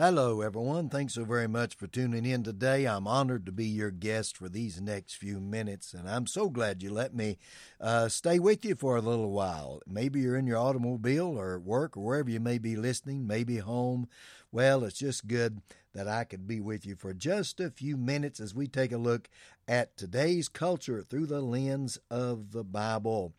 Hello, everyone. Thanks so very much for tuning in today. I'm honored to be your guest for these next few minutes, and I'm so glad you let me uh, stay with you for a little while. Maybe you're in your automobile or at work or wherever you may be listening, maybe home. Well, it's just good that I could be with you for just a few minutes as we take a look at today's culture through the lens of the Bible.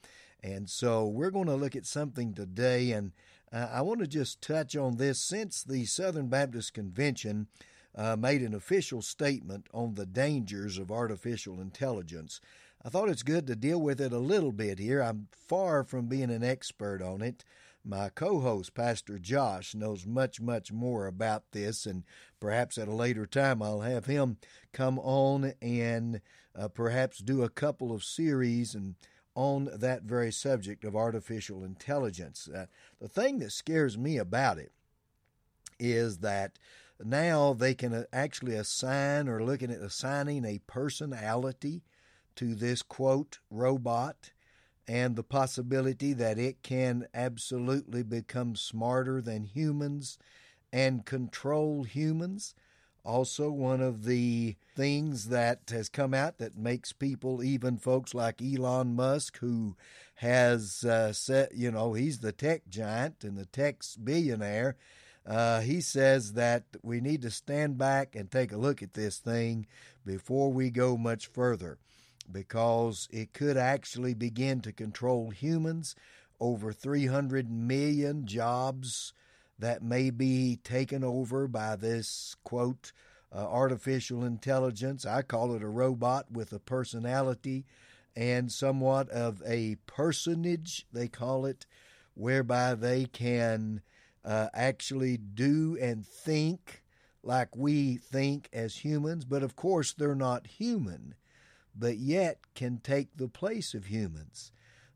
And so we're going to look at something today, and uh, I want to just touch on this since the Southern Baptist Convention uh, made an official statement on the dangers of artificial intelligence. I thought it's good to deal with it a little bit here. I'm far from being an expert on it. My co host, Pastor Josh, knows much, much more about this, and perhaps at a later time I'll have him come on and uh, perhaps do a couple of series and on that very subject of artificial intelligence. Uh, the thing that scares me about it is that now they can uh, actually assign or looking at assigning a personality to this quote robot and the possibility that it can absolutely become smarter than humans and control humans. Also, one of the things that has come out that makes people, even folks like Elon Musk, who has uh, said, you know, he's the tech giant and the tech billionaire. Uh, he says that we need to stand back and take a look at this thing before we go much further because it could actually begin to control humans. Over 300 million jobs that may be taken over by this quote uh, artificial intelligence. I call it a robot with a personality and somewhat of a personage, they call it, whereby they can uh, actually do and think like we think as humans, but of course they're not human, but yet can take the place of humans.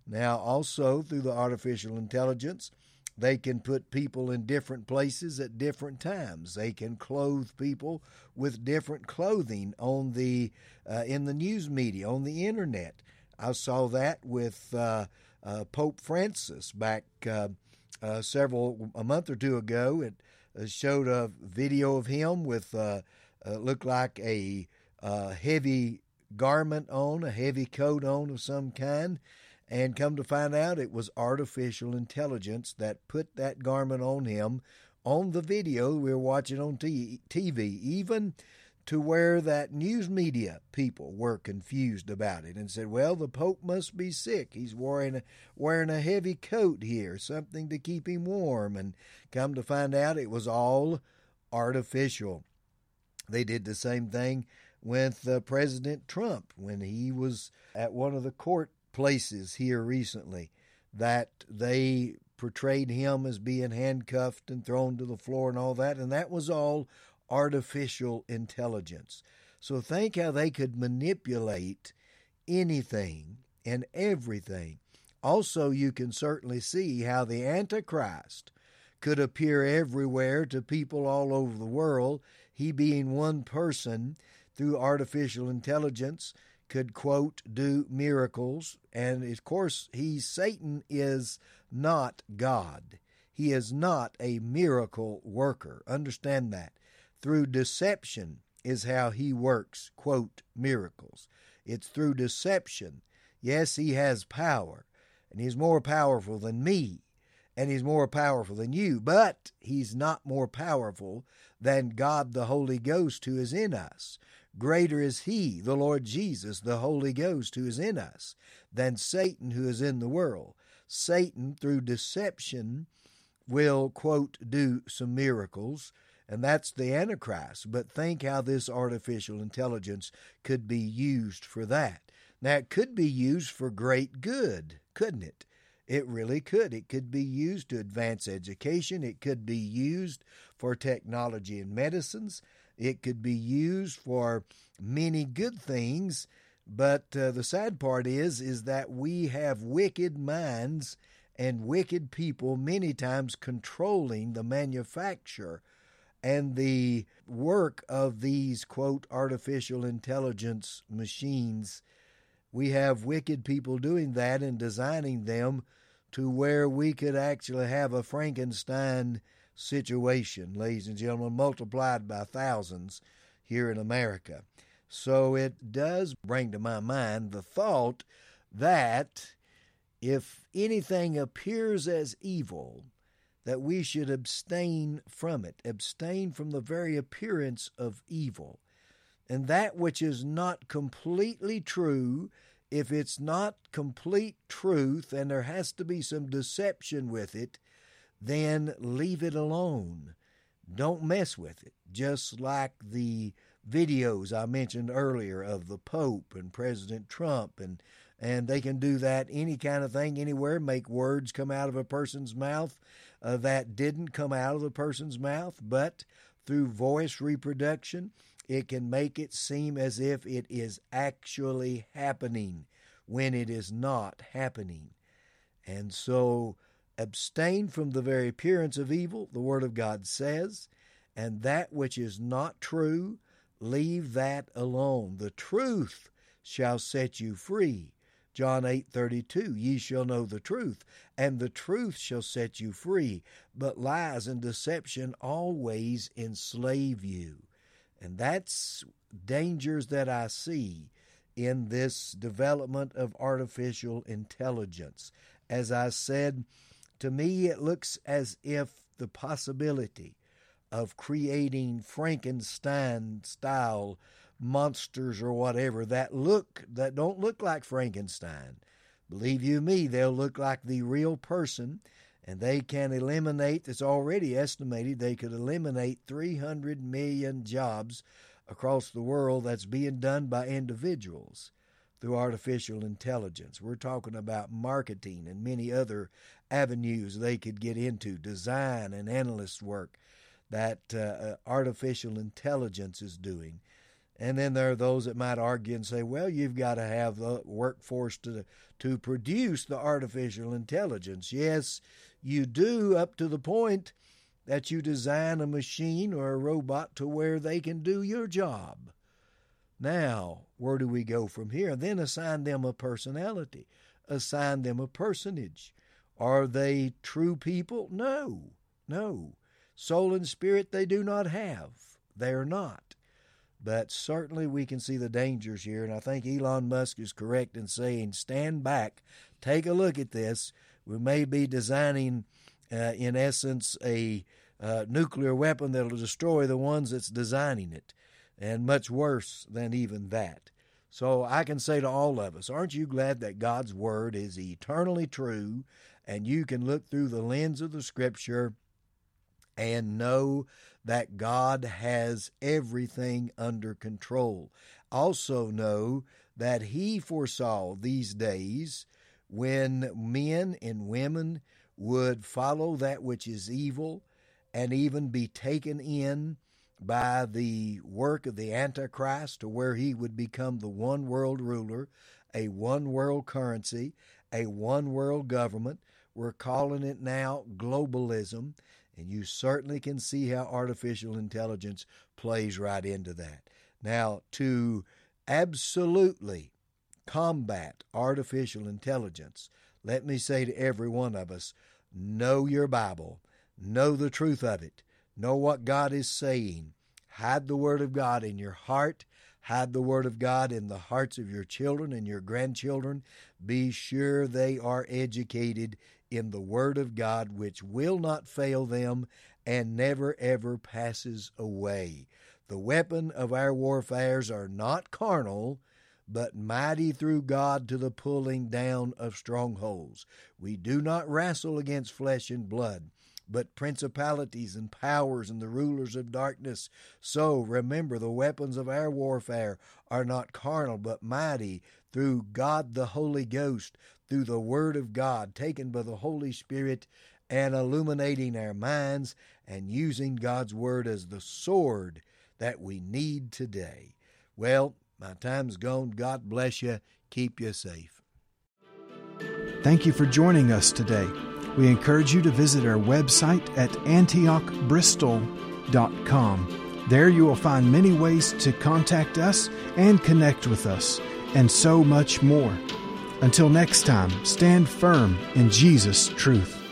Now, also through the artificial intelligence, they can put people in different places at different times. They can clothe people with different clothing on the uh, in the news media, on the internet. I saw that with uh, uh, Pope Francis back uh, uh, several a month or two ago. It uh, showed a video of him with looked like a heavy garment on, a heavy coat on of some kind and come to find out, it was artificial intelligence that put that garment on him on the video we were watching on TV, even to where that news media people were confused about it and said, "Well, the Pope must be sick. He's wearing a, wearing a heavy coat here, something to keep him warm." And come to find out, it was all artificial. They did the same thing with uh, President Trump when he was at one of the court places here recently that they portrayed him as being handcuffed and thrown to the floor and all that, and that was all artificial intelligence. So think how they could manipulate anything and everything. Also, you can certainly see how the Antichrist could appear everywhere to people all over the world, he being one person through artificial intelligence could quote do miracles and of course he Satan is not God. He is not a miracle worker. Understand that. Through deception is how he works quote miracles. It's through deception. Yes, he has power and he's more powerful than me and he's more powerful than you, but he's not more powerful than God the Holy Ghost who is in us. Greater is He, the Lord Jesus, the Holy Ghost, who is in us, than Satan, who is in the world. Satan, through deception, will, quote, do some miracles, and that's the Antichrist. But think how this artificial intelligence could be used for that. Now, it could be used for great good, couldn't it? It really could. It could be used to advance education. It could be used for technology and medicines. It could be used for many good things, but uh, the sad part is is that we have wicked minds and wicked people many times controlling the manufacture and the work of these, quote, artificial intelligence machines. We have wicked people doing that and designing them to where we could actually have a Frankenstein situation, ladies and gentlemen, multiplied by thousands here in America. So it does bring to my mind the thought that if anything appears as evil, that we should abstain from it, abstain from the very appearance of evil. And that which is not completely true, if it's not complete truth and there has to be some deception with it, then leave it alone. Don't mess with it. Just like the videos I mentioned earlier of the Pope and President Trump and and they can do that any kind of thing anywhere make words come out of a person's mouth uh, that didn't come out of the person's mouth but through voice reproduction it can make it seem as if it is actually happening when it is not happening and so abstain from the very appearance of evil the word of god says and that which is not true leave that alone. The truth shall set you free. John 8:32 Ye shall know the truth and the truth shall set you free but lies and deception always enslave you. And that's dangers that I see in this development of artificial intelligence. As I said to me it looks as if the possibility of creating Frankenstein style monsters or whatever that look that don't look like Frankenstein. Believe you me, they'll look like the real person and they can eliminate it's already estimated they could eliminate 300 million jobs across the world that's being done by individuals through artificial intelligence. We're talking about marketing and many other avenues they could get into, design and analyst work that uh, uh artificial intelligence is doing. And then there are those that might argue and say, well, you've got to have the workforce to, to produce the artificial intelligence. Yes, you do up to the point that you design a machine or a robot to where they can do your job. Now, where do we go from here? Then assign them a personality, assign them a personage. Are they true people? No, no. Soul and spirit they do not have. They are not. But certainly we can see the dangers here, and I think Elon Musk is correct in saying, stand back, take a look at this. We may be designing, uh, in essence, a uh, nuclear weapon that will destroy the ones that's designing it, and much worse than even that. So I can say to all of us, aren't you glad that God's Word is eternally true, and you can look through the lens of the Scripture and know that God has everything under control. Also, know that He foresaw these days when men and women would follow that which is evil and even be taken in by the work of the Antichrist to where he would become the one world ruler, a one world currency, a one world government. We're calling it now globalism. And you certainly can see how artificial intelligence plays right into that. Now, to absolutely combat artificial intelligence, let me say to every one of us know your Bible, know the truth of it, know what God is saying. Hide the Word of God in your heart. Hide the Word of God in the hearts of your children and your grandchildren. Be sure they are educated in the Word of God, which will not fail them and never ever passes away. The weapon of our warfares are not carnal, but mighty through God to the pulling down of strongholds. We do not wrestle against flesh and blood, but principalities and powers and the rulers of darkness. So remember, the weapons of our warfare are not carnal, but mighty through God the Holy Ghost through the Word of God, taken by the Holy Spirit and illuminating our minds and using God's Word as the sword that we need today. Well, my time's gone. God bless you. Keep you safe. Thank you for joining us today. We encourage you to visit our website at antiochbristol.com. There you will find many ways to contact us and connect with us, and so much more. Until next time, stand firm in Jesus' truth.